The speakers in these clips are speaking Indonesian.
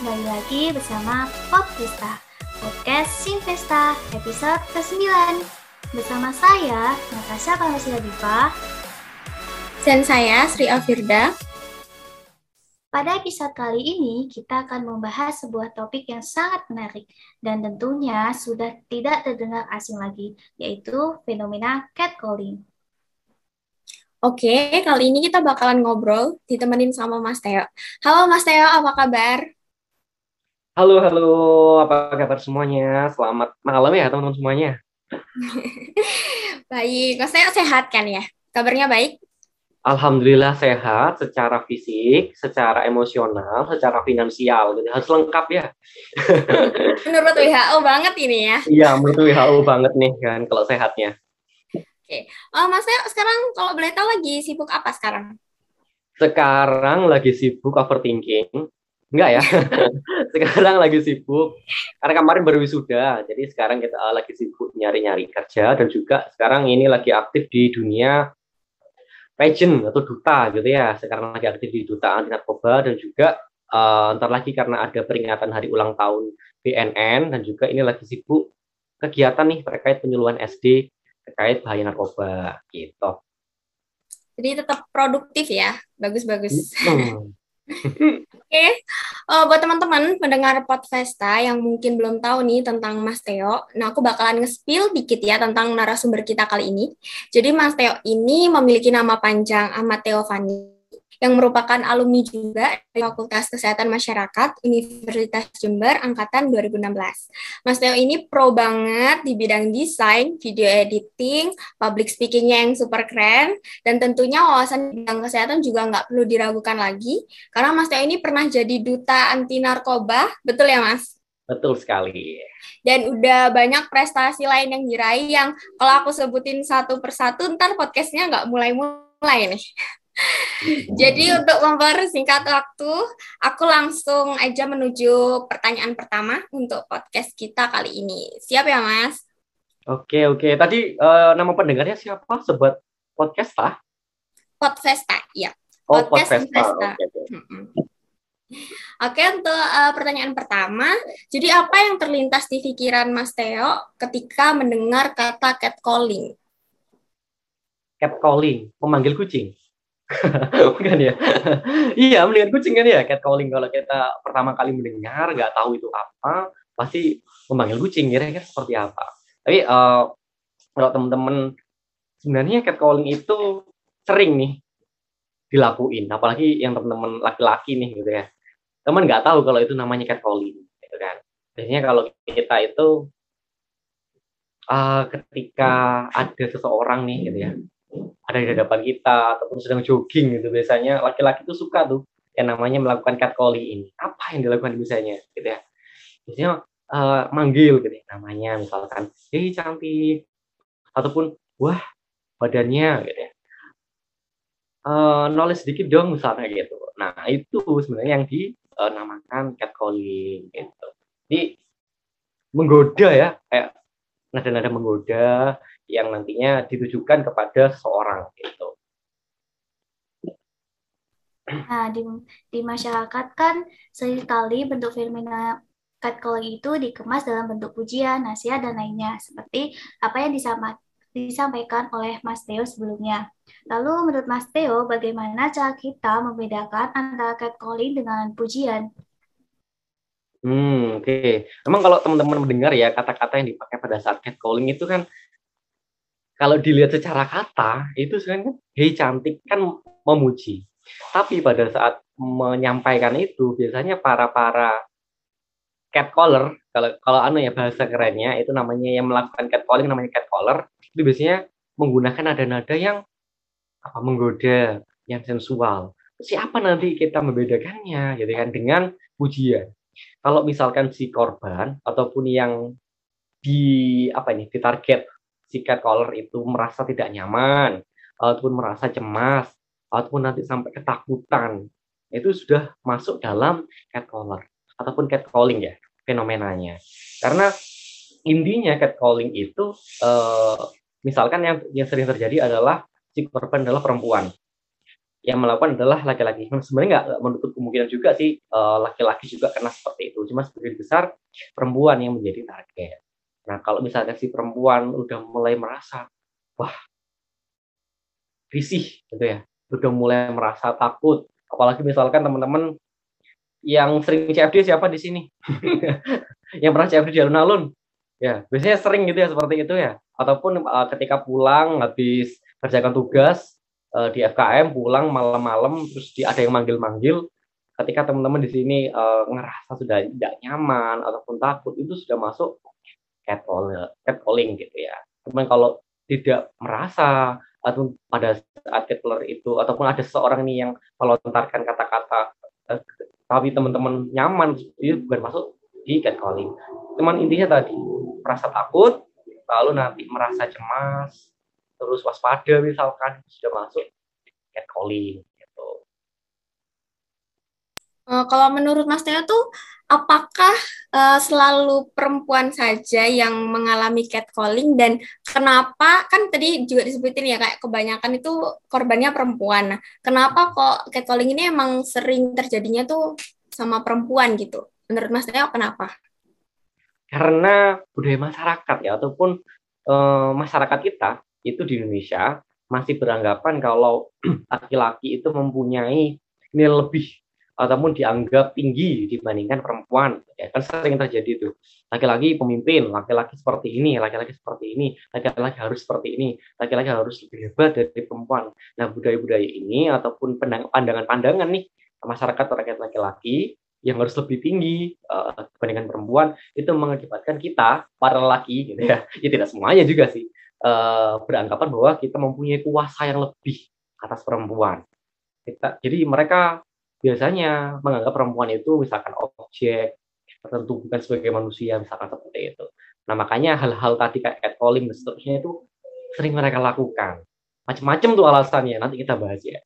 kembali lagi bersama Podvesta, podcast Sinvesta episode ke-9. Bersama saya, Natasha Pamasila Diva, dan saya Sri Afirda. Pada episode kali ini, kita akan membahas sebuah topik yang sangat menarik dan tentunya sudah tidak terdengar asing lagi, yaitu fenomena catcalling. Oke, kali ini kita bakalan ngobrol ditemenin sama Mas Teo. Halo Mas Teo, apa kabar? Halo, halo, apa kabar semuanya? Selamat malam ya teman-teman semuanya. baik, Teo sehat kan ya? Kabarnya baik? Alhamdulillah sehat secara fisik, secara emosional, secara finansial, gitu. harus lengkap ya. menurut WHO banget ini ya? Iya, menurut WHO banget nih kan kalau sehatnya. Oke. Oh, Mas Teo sekarang kalau boleh tahu lagi sibuk apa sekarang? Sekarang lagi sibuk overthinking. Enggak ya. sekarang lagi sibuk karena kemarin baru wisuda. Jadi sekarang kita lagi sibuk nyari-nyari kerja dan juga sekarang ini lagi aktif di dunia pageant atau duta gitu ya. Sekarang lagi aktif di duta anti narkoba dan juga uh, ntar lagi karena ada peringatan hari ulang tahun BNN dan juga ini lagi sibuk kegiatan nih terkait penyuluhan SD terkait bahaya narkoba gitu. Jadi tetap produktif ya, bagus-bagus. Hmm. Oke, okay. uh, buat teman-teman mendengar Podfesta yang mungkin belum tahu nih tentang Mas Teo, nah aku bakalan nge-spill dikit ya tentang narasumber kita kali ini. Jadi Mas Teo ini memiliki nama panjang Ahmad Teo Fani yang merupakan alumni juga dari Fakultas Kesehatan Masyarakat Universitas Jember angkatan 2016. Mas Teo ini pro banget di bidang desain, video editing, public speakingnya yang super keren, dan tentunya wawasan di bidang kesehatan juga nggak perlu diragukan lagi, karena Mas Teo ini pernah jadi duta anti narkoba, betul ya Mas? Betul sekali. Dan udah banyak prestasi lain yang diraih yang kalau aku sebutin satu persatu ntar podcastnya nggak mulai-mulai nih. Jadi untuk mempersingkat waktu, aku langsung aja menuju pertanyaan pertama untuk podcast kita kali ini. Siap ya, Mas? Oke, oke. Tadi uh, nama pendengarnya siapa? Sobat podcast lah? Podfesta, iya. Oh, Podcast Podfesta. Oke, oke. Oke, untuk uh, pertanyaan pertama, jadi apa yang terlintas di pikiran Mas Teo ketika mendengar kata catcalling? Catcalling, memanggil kucing. Bukan ya? iya, mendingan kucing kan ya, catcalling. Kalau kita pertama kali mendengar, nggak tahu itu apa, pasti memanggil kucing, kira-kira seperti apa. Tapi uh, kalau teman-teman, sebenarnya catcalling itu sering nih dilakuin, apalagi yang teman-teman laki-laki nih gitu ya. Teman nggak tahu kalau itu namanya catcalling, gitu kan. Biasanya kalau kita itu uh, ketika ada seseorang nih gitu ya, ada di hadapan kita ataupun sedang jogging gitu biasanya. Laki-laki itu suka tuh yang namanya melakukan catcalling ini. Apa yang dilakukan biasanya gitu ya? Biasanya uh, manggil gitu ya, namanya misalkan hei cantik. Ataupun wah badannya gitu ya. Uh, knowledge sedikit dong misalnya gitu. Nah itu sebenarnya yang dinamakan catcalling gitu. Jadi menggoda ya kayak nada-nada menggoda yang nantinya ditujukan kepada seseorang gitu. Nah, di, di masyarakat kan sering kali bentuk fenomena catcalling itu dikemas dalam bentuk pujian, nasihat, dan lainnya, seperti apa yang disama, disampaikan oleh Mas Theo sebelumnya. Lalu menurut Mas Theo, bagaimana cara kita membedakan antara catcalling dengan pujian? Hmm, oke. Okay. Memang kalau teman-teman mendengar ya kata-kata yang dipakai pada saat catcalling itu kan kalau dilihat secara kata itu sebenarnya hei cantik kan memuji. Tapi pada saat menyampaikan itu biasanya para para catcaller kalau kalau anu ya bahasa kerennya itu namanya yang melakukan catcalling namanya catcaller itu biasanya menggunakan nada-nada yang apa menggoda, yang sensual. Siapa nanti kita membedakannya gitu kan dengan pujian. Kalau misalkan si korban ataupun yang di apa ini ditarget si catcaller itu merasa tidak nyaman ataupun merasa cemas ataupun nanti sampai ketakutan itu sudah masuk dalam catcaller ataupun catcalling ya fenomenanya karena intinya catcalling itu eh, misalkan yang yang sering terjadi adalah si korban adalah perempuan yang melakukan adalah laki-laki. Sebenarnya nggak menutup kemungkinan juga sih eh, laki-laki juga kena seperti itu. Cuma sebagian besar perempuan yang menjadi target. Nah kalau misalnya si perempuan udah mulai merasa, wah risih gitu ya, udah mulai merasa takut. Apalagi misalkan teman-teman yang sering CFD siapa di sini? yang pernah CFD di alun-alun? Ya, biasanya sering gitu ya seperti itu ya. Ataupun uh, ketika pulang habis kerjakan tugas, uh, di FKM pulang malam-malam terus di, ada yang manggil-manggil ketika teman-teman di sini uh, ngerasa sudah tidak nyaman ataupun takut itu sudah masuk catcalling, catcalling gitu ya. Teman kalau tidak merasa atau pada saat catcaller itu ataupun ada seseorang nih yang melontarkan kata-kata uh, tapi teman-teman nyaman itu bukan masuk di catcalling. Teman intinya tadi merasa takut lalu nanti merasa cemas terus waspada misalkan sudah masuk catcalling. Uh, kalau menurut Mas Teo tuh apakah uh, selalu perempuan saja yang mengalami catcalling dan kenapa kan tadi juga disebutin ya kayak kebanyakan itu korbannya perempuan. Nah, kenapa kok catcalling ini emang sering terjadinya tuh sama perempuan gitu? Menurut Mas Teo kenapa? Karena budaya masyarakat ya ataupun uh, masyarakat kita itu di Indonesia masih beranggapan kalau laki-laki itu mempunyai nilai lebih ataupun dianggap tinggi dibandingkan perempuan. Ya, kan sering terjadi itu. Laki-laki pemimpin, laki-laki seperti ini, laki-laki seperti ini, laki-laki harus seperti ini, laki-laki harus lebih hebat dari perempuan. Nah, budaya-budaya ini ataupun pandangan-pandangan nih masyarakat terkait laki-laki yang harus lebih tinggi uh, dibandingkan perempuan itu mengakibatkan kita para laki gitu ya, ya tidak semuanya juga sih uh, beranggapan bahwa kita mempunyai kuasa yang lebih atas perempuan. Kita, jadi mereka biasanya menganggap perempuan itu misalkan objek tertentu bukan sebagai manusia misalkan seperti itu. Nah makanya hal-hal tadi kayak catcalling dan seterusnya itu sering mereka lakukan. Macam-macam tuh alasannya nanti kita bahas ya.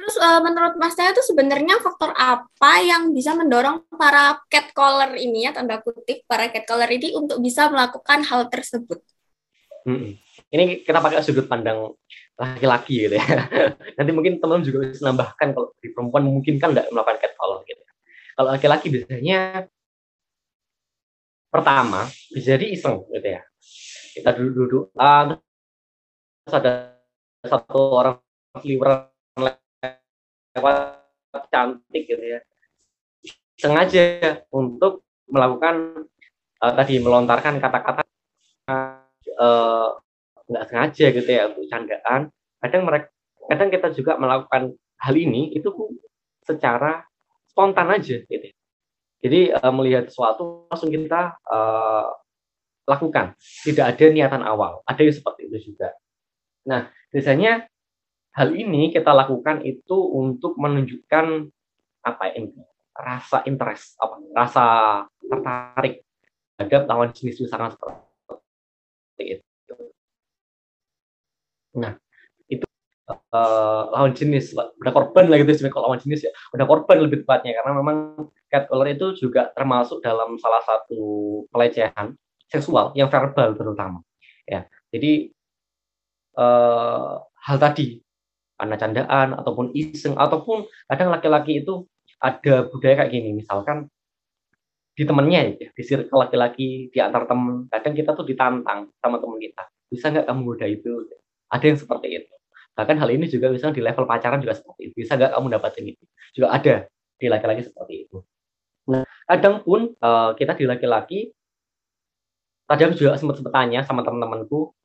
Terus uh, menurut Mas Taya itu sebenarnya faktor apa yang bisa mendorong para catcaller ini ya tanda kutip para catcaller ini untuk bisa melakukan hal tersebut? Hmm. Ini kita pakai sudut pandang laki-laki gitu ya. Nanti mungkin teman-teman juga bisa nambahkan kalau di perempuan memungkinkan nggak melakukan catcaller gitu. Kalau laki-laki biasanya pertama bisa jadi iseng gitu ya. Kita duduk-duduk, ah, terus ada satu orang seliweran lewat cantik gitu ya sengaja untuk melakukan uh, tadi melontarkan kata-kata nggak sengaja gitu ya untuk candaan. Kadang mereka kadang kita juga melakukan hal ini itu secara spontan aja gitu. Jadi uh, melihat sesuatu langsung kita uh, lakukan. Tidak ada niatan awal. Ada yang seperti itu juga. Nah biasanya hal ini kita lakukan itu untuk menunjukkan apa ya rasa interest apa rasa tertarik terhadap lawan jenis misalkan seperti itu. Nah itu uh, lawan jenis udah korban lah gitu kalau lawan jenis ya udah korban lebih tepatnya. Karena memang catcaller itu juga termasuk dalam salah satu pelecehan seksual yang verbal terutama ya. Jadi uh, hal tadi karena candaan ataupun iseng ataupun kadang laki-laki itu ada budaya kayak gini. Misalkan di temennya ya di circle laki-laki di antar temen. Kadang kita tuh ditantang sama temen kita bisa nggak kamu goda itu? Ada yang seperti itu. Bahkan hal ini juga bisa di level pacaran juga seperti itu. Bisa nggak kamu dapatin itu? Juga ada di laki-laki seperti itu. Nah kadang pun uh, kita di laki-laki kadang juga sempat sempat tanya sama teman-temanku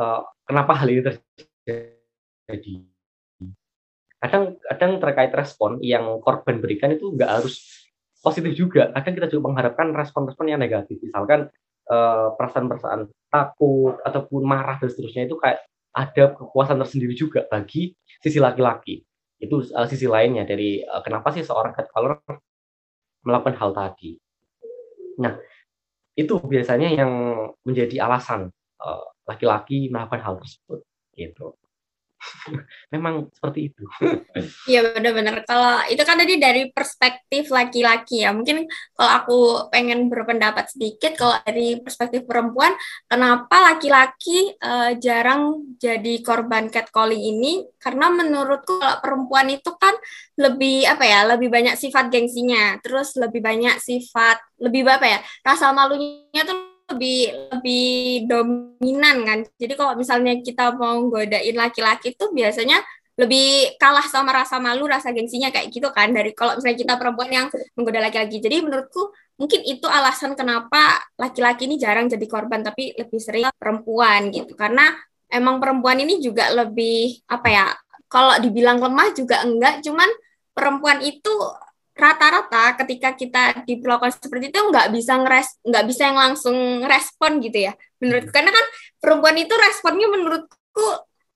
uh, kenapa hal ini terjadi? Kadang kadang terkait respon yang korban berikan itu nggak harus positif juga. Kadang kita juga mengharapkan respon-respon yang negatif. Misalkan perasaan perasaan-perasaan takut ataupun marah dan seterusnya itu kayak ada kepuasan tersendiri juga bagi sisi laki-laki. Itu uh, sisi lainnya dari uh, kenapa sih seorang catcaller melakukan hal tadi. Nah itu biasanya yang menjadi alasan laki laki-laki melakukan hal tersebut gitu memang seperti itu. Iya benar-benar. Kalau itu kan tadi dari perspektif laki-laki ya. Mungkin kalau aku pengen berpendapat sedikit, kalau dari perspektif perempuan, kenapa laki-laki uh, jarang jadi korban catcalling ini? Karena menurutku kalau perempuan itu kan lebih apa ya, lebih banyak sifat gengsinya, terus lebih banyak sifat lebih apa ya, rasa malunya tuh lebih lebih dominan kan. Jadi kalau misalnya kita mau godain laki-laki tuh biasanya lebih kalah sama rasa malu, rasa gengsinya kayak gitu kan dari kalau misalnya kita perempuan yang menggoda laki-laki. Jadi menurutku mungkin itu alasan kenapa laki-laki ini jarang jadi korban tapi lebih sering perempuan gitu. Karena emang perempuan ini juga lebih apa ya? Kalau dibilang lemah juga enggak, cuman perempuan itu rata-rata ketika kita diperlakukan seperti itu nggak bisa ngeres nggak bisa yang langsung respon gitu ya menurutku. Karena kan perempuan itu responnya menurutku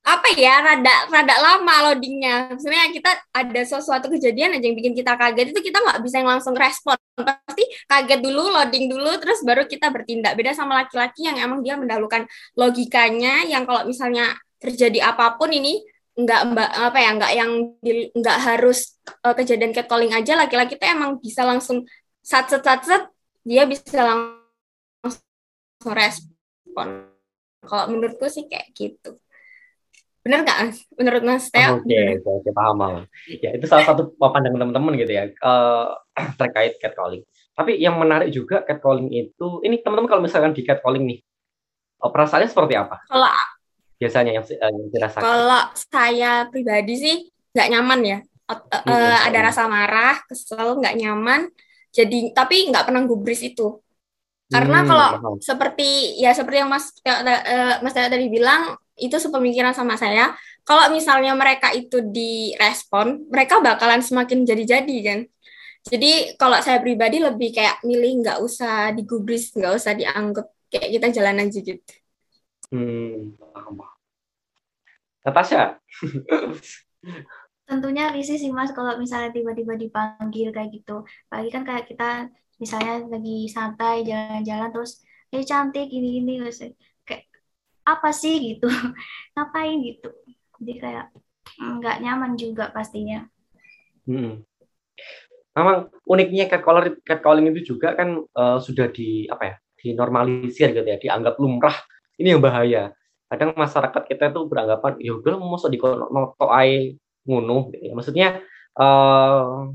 apa ya rada rada lama loadingnya. Sebenarnya kita ada sesuatu kejadian aja yang bikin kita kaget itu kita nggak bisa yang langsung respon. Pasti kaget dulu loading dulu terus baru kita bertindak. Beda sama laki-laki yang emang dia mendahulukan logikanya yang kalau misalnya terjadi apa pun ini nggak mbak apa ya nggak yang nggak harus uh, kejadian catcalling aja. Laki-laki itu emang bisa langsung sat set sat set dia bisa langsung respon. Kalau menurutku sih kayak gitu. Benar nggak menurut mas Teo? Oke okay, oke okay, paham paham. Ya itu salah satu pandangan teman-teman gitu ya uh, terkait catcalling. Tapi yang menarik juga catcalling itu ini teman-teman kalau misalkan di catcalling nih perasaannya seperti apa? Kalau biasanya yang, yang dirasakan? Kalau saya pribadi sih nggak nyaman ya. Uh, uh, ada rasa marah, kesel, nggak nyaman. Jadi tapi nggak pernah gubris itu. Karena hmm, kalau paham. seperti ya seperti yang Mas uh, Mas tadi bilang itu sepemikiran sama saya. Kalau misalnya mereka itu direspon, mereka bakalan semakin jadi-jadi kan. Jadi kalau saya pribadi lebih kayak milih nggak usah digubris, nggak usah dianggap kayak kita jalan aja gitu. Hmm, paham. Natasha. Tentunya risih sih mas kalau misalnya tiba-tiba dipanggil kayak gitu. Apalagi kan kayak kita misalnya lagi santai jalan-jalan terus eh cantik ini ini kayak apa sih? gitu. Ngapain? gitu. Jadi kayak nggak nyaman juga pastinya. Hmm. memang uniknya catcalling catcalling itu juga kan uh, sudah di apa ya dinormalisir gitu ya dianggap lumrah. Ini yang bahaya kadang masyarakat kita itu beranggapan ya udah mau di noto ai ngunuh gitu ya. maksudnya uh,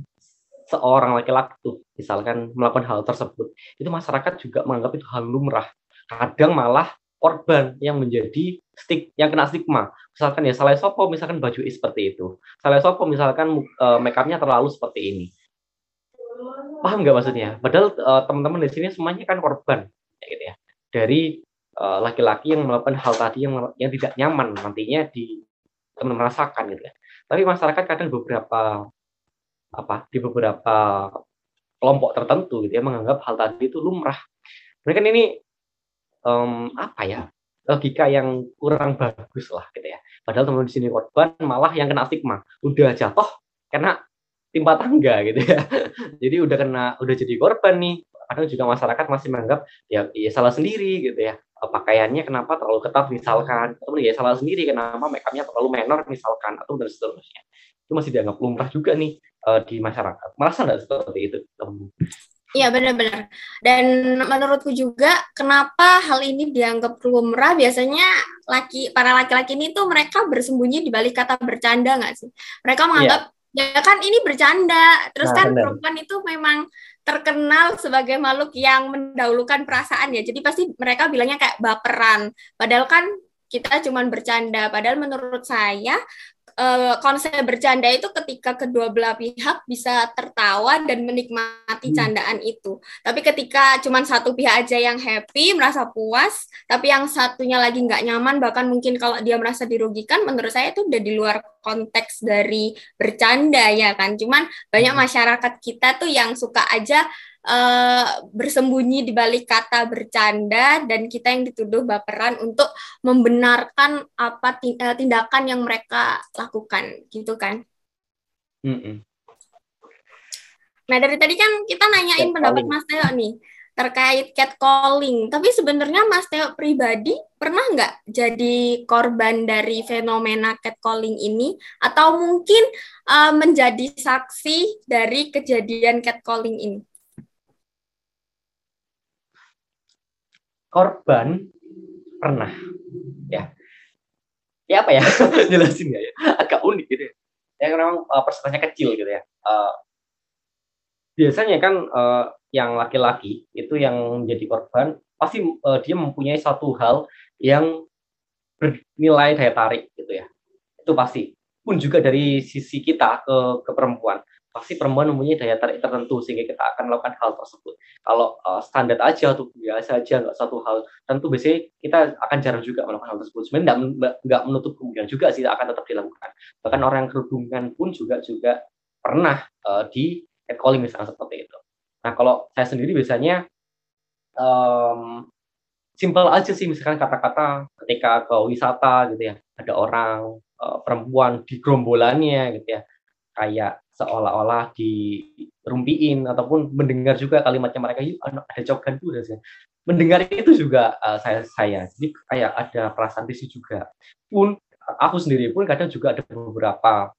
seorang laki-laki tuh misalkan melakukan hal tersebut itu masyarakat juga menganggap itu hal lumrah. Kadang malah korban yang menjadi stik yang kena stigma. Misalkan ya salah sopo misalkan baju seperti itu. Salah sopo misalkan uh, make upnya terlalu seperti ini. Paham nggak maksudnya? Padahal uh, teman-teman di sini semuanya kan korban ya gitu ya. Dari Eh, laki-laki yang melakukan hal tadi yang yang tidak nyaman nantinya di teman merasakan gitu ya. Tapi masyarakat kadang beberapa apa di beberapa kelompok tertentu gitu ya menganggap hal tadi itu lumrah. Mereka ini um, apa ya logika yang kurang bagus lah gitu ya. Padahal teman di sini korban malah yang kena stigma udah jatuh karena timpa tangga gitu ya. Jadi udah kena udah jadi korban nih. Kadang juga masyarakat masih menganggap ya, ya salah sendiri gitu ya pakaiannya kenapa terlalu ketat? Misalkan atau ya salah sendiri kenapa makeupnya terlalu menor misalkan atau dan seterusnya. Itu masih dianggap lumrah juga nih uh, di masyarakat. Merasa nggak seperti itu Iya benar-benar. Dan menurutku juga kenapa hal ini dianggap lumrah? Biasanya laki para laki-laki ini tuh mereka bersembunyi di balik kata bercanda nggak sih? Mereka menganggap ya, ya kan ini bercanda. Terus nah, kan perempuan itu memang terkenal sebagai makhluk yang mendahulukan perasaan ya. Jadi pasti mereka bilangnya kayak baperan. Padahal kan kita cuma bercanda. Padahal menurut saya uh, konsep bercanda itu ketika kedua belah pihak bisa tertawa dan menikmati hmm. candaan itu. Tapi ketika cuma satu pihak aja yang happy, merasa puas, tapi yang satunya lagi nggak nyaman, bahkan mungkin kalau dia merasa dirugikan, menurut saya itu udah di luar konteks dari bercanda ya kan. Cuman banyak hmm. masyarakat kita tuh yang suka aja uh, bersembunyi di balik kata bercanda dan kita yang dituduh baperan untuk membenarkan apa eh, tindakan yang mereka lakukan gitu kan. Mm -mm. Nah dari tadi kan kita nanyain ya, pendapat Mas Teo nih. Terkait catcalling. Tapi sebenarnya Mas Teo pribadi pernah nggak jadi korban dari fenomena catcalling ini? Atau mungkin uh, menjadi saksi dari kejadian catcalling ini? Korban pernah, ya. Ya apa ya? Jelasin ya, ya. Agak unik gitu ya. Ya memang uh, persentasenya kecil gitu ya. Uh, biasanya kan uh, yang laki-laki itu yang menjadi korban pasti uh, dia mempunyai satu hal yang bernilai daya tarik gitu ya. Itu pasti. Pun juga dari sisi kita ke ke perempuan pasti perempuan mempunyai daya tarik tertentu sehingga kita akan melakukan hal tersebut. Kalau uh, standar aja atau biasa aja nggak satu hal tentu biasanya kita akan jarang juga melakukan hal tersebut. Sebenarnya nggak menutup kemungkinan juga sih akan tetap dilakukan. Bahkan orang yang kerudungan pun juga juga pernah uh, di calling misalnya seperti itu Nah, kalau saya sendiri biasanya um, simple aja sih misalkan kata-kata ketika ke wisata gitu ya, ada orang uh, perempuan di gerombolannya gitu ya, kayak seolah-olah dirumpiin ataupun mendengar juga kalimatnya mereka yuk ada cokan tuh sih mendengar itu juga uh, saya saya. Jadi kayak ada perasaan risih juga. Pun aku sendiri pun kadang juga ada beberapa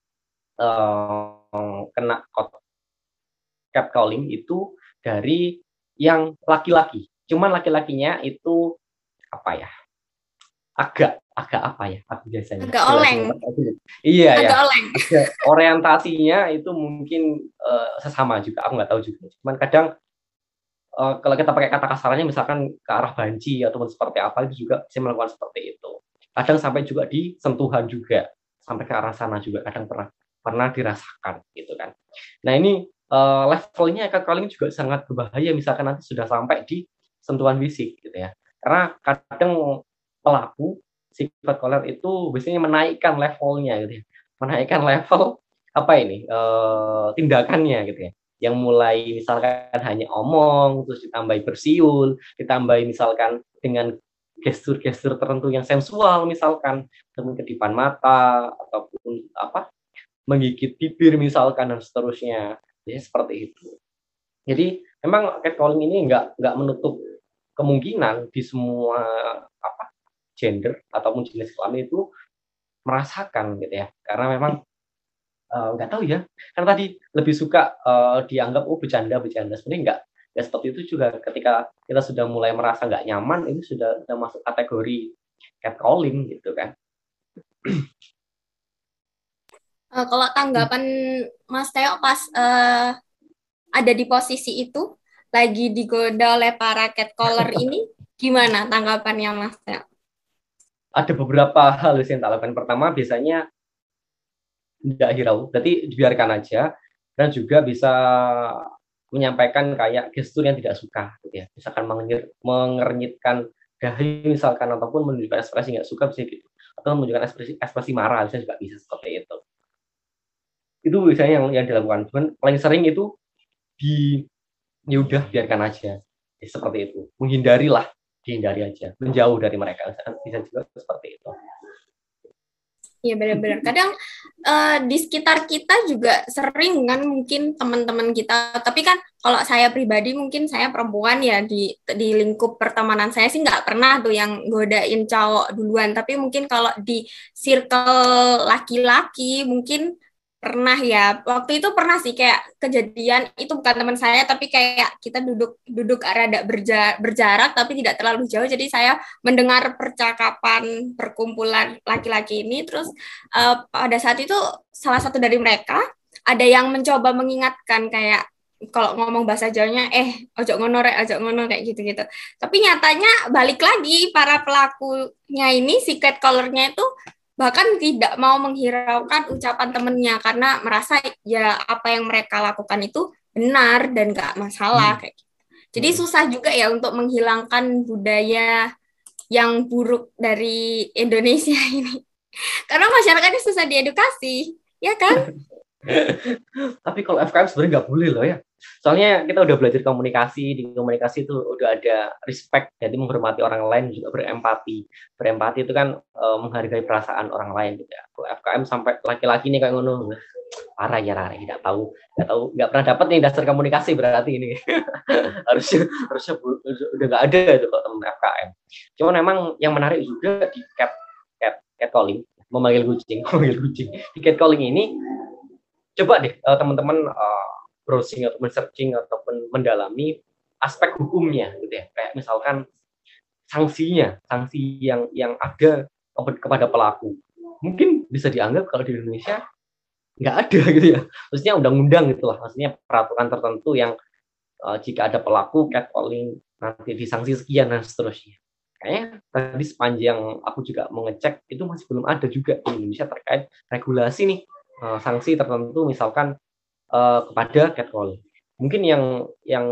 uh, kena catcalling itu dari yang laki-laki. Cuman laki-lakinya itu apa ya? Agak agak apa ya? Aku biasanya. Agak oleng. Iya agak ya. oleng. orientasinya itu mungkin uh, sesama juga. Aku nggak tahu juga. Cuman kadang uh, kalau kita pakai kata kasarnya misalkan ke arah banci ataupun seperti apa itu juga bisa melakukan seperti itu. Kadang sampai juga di sentuhan juga sampai ke arah sana juga kadang pernah pernah dirasakan gitu kan. Nah ini uh, levelnya calling juga sangat berbahaya misalkan nanti sudah sampai di sentuhan fisik gitu ya. Karena kadang pelaku sifat koler itu biasanya menaikkan levelnya gitu ya. Menaikkan level apa ini? Uh, tindakannya gitu ya. Yang mulai misalkan hanya omong, terus ditambahi bersiul, ditambahi misalkan dengan gestur-gestur tertentu yang sensual misalkan, dengan kedipan mata ataupun apa menggigit bibir misalkan dan seterusnya jadi seperti itu. Jadi memang catcalling ini nggak nggak menutup kemungkinan di semua apa gender ataupun jenis kelamin itu merasakan gitu ya. Karena memang uh, nggak tahu ya. Karena tadi lebih suka uh, dianggap oh bercanda bercanda sebenarnya nggak ya seperti itu juga ketika kita sudah mulai merasa nggak nyaman ini sudah, sudah masuk kategori catcalling gitu kan. Uh, kalau tanggapan Mas Teo pas uh, ada di posisi itu, lagi digoda oleh para catcaller ini, gimana tanggapannya Mas Teo? Ada beberapa hal yang tak. Pertama, biasanya tidak hirau, berarti dibiarkan aja, dan juga bisa menyampaikan kayak gestur yang tidak suka, gitu ya. Misalkan mengernyitkan dahi misalkan ataupun menunjukkan ekspresi nggak suka bisa gitu atau menunjukkan ekspresi ekspresi marah bisa juga bisa seperti itu itu biasanya yang yang dilakukan cuman paling sering itu di ya udah biarkan aja ya, seperti itu menghindarilah dihindari aja menjauh dari mereka bisa juga seperti itu Iya benar-benar. Kadang uh, di sekitar kita juga sering kan mungkin teman-teman kita. Tapi kan kalau saya pribadi mungkin saya perempuan ya di di lingkup pertemanan saya sih nggak pernah tuh yang godain cowok duluan. Tapi mungkin kalau di circle laki-laki mungkin pernah ya. Waktu itu pernah sih kayak kejadian itu bukan teman saya tapi kayak kita duduk duduk rada berja, berjarak tapi tidak terlalu jauh. Jadi saya mendengar percakapan perkumpulan laki-laki ini terus uh, pada saat itu salah satu dari mereka ada yang mencoba mengingatkan kayak kalau ngomong bahasa Jawanya eh ojo ngono rek ojo ngono kayak gitu-gitu. Tapi nyatanya balik lagi para pelakunya ini si cat colornya itu bahkan tidak mau menghiraukan ucapan temennya karena merasa ya apa yang mereka lakukan itu benar dan gak masalah hmm. kayak gitu. Jadi hmm. susah juga ya untuk menghilangkan budaya yang buruk dari Indonesia ini. Karena masyarakatnya susah diedukasi, ya kan? Tapi kalau FKM sebenarnya nggak boleh loh ya. Soalnya kita udah belajar komunikasi, di komunikasi itu udah ada respect, jadi menghormati orang lain juga berempati. Berempati itu kan e, menghargai perasaan orang lain gitu ya. FKM sampai laki-laki nih kayak ngono, parah ya Rara tidak tahu nggak tahu nggak pernah dapat nih dasar komunikasi berarti ini harusnya harusnya udah nggak ada itu teman FKM cuman memang yang menarik juga di cat cat cat calling memanggil kucing memanggil kucing di cat calling ini coba deh uh, teman-teman uh, browsing atau searching ataupun mendalami aspek hukumnya gitu ya. Kayak misalkan sanksinya sanksi yang yang ada kepada pelaku. Mungkin bisa dianggap kalau di Indonesia nggak ada gitu ya. Maksudnya undang-undang gitulah. Maksudnya peraturan tertentu yang uh, jika ada pelaku catcalling nanti disanksi sekian dan seterusnya. Kayaknya tadi sepanjang aku juga mengecek itu masih belum ada juga di Indonesia terkait regulasi nih uh, sanksi tertentu. Misalkan uh, kepada catcalling. Mungkin yang yang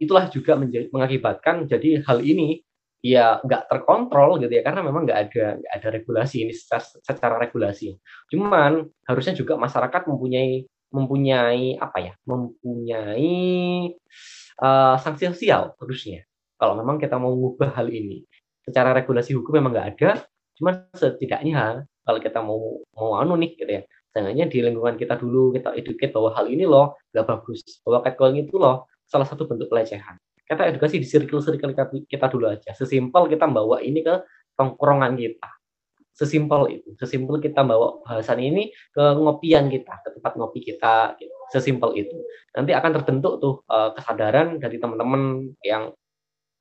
itulah juga menjadi, mengakibatkan jadi hal ini ya nggak terkontrol gitu ya karena memang nggak ada nggak ada regulasi ini secara, secara regulasi. Cuman harusnya juga masyarakat mempunyai mempunyai apa ya mempunyai uh, sanksi sosial harusnya. Kalau memang kita mau mengubah hal ini secara regulasi hukum memang nggak ada cuman setidaknya kalau kita mau mau anu nih gitu ya Jangannya di lingkungan kita dulu kita educate bahwa hal ini loh nggak bagus bahwa catcalling itu loh salah satu bentuk pelecehan kita edukasi di circle-circle kita dulu aja. Sesimpel kita bawa ini ke tongkrongan kita. Sesimpel itu. Sesimpel kita bawa bahasan ini ke ngopian kita, ke tempat ngopi kita. Gitu. Sesimpel itu. Nanti akan terbentuk tuh uh, kesadaran dari teman-teman yang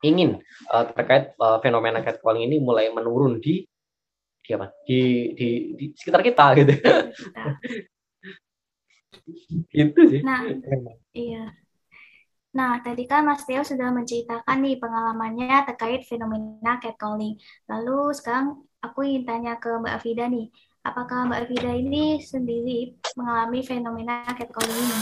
ingin uh, terkait uh, fenomena catcalling ini mulai menurun di di apa? Di di, di sekitar kita gitu. itu sih. Nah, iya. Nah, tadi kan Mas Teo sudah menceritakan nih pengalamannya terkait fenomena catcalling. Lalu sekarang aku ingin tanya ke Mbak Fida nih, apakah Mbak Fida ini sendiri mengalami fenomena catcalling ini?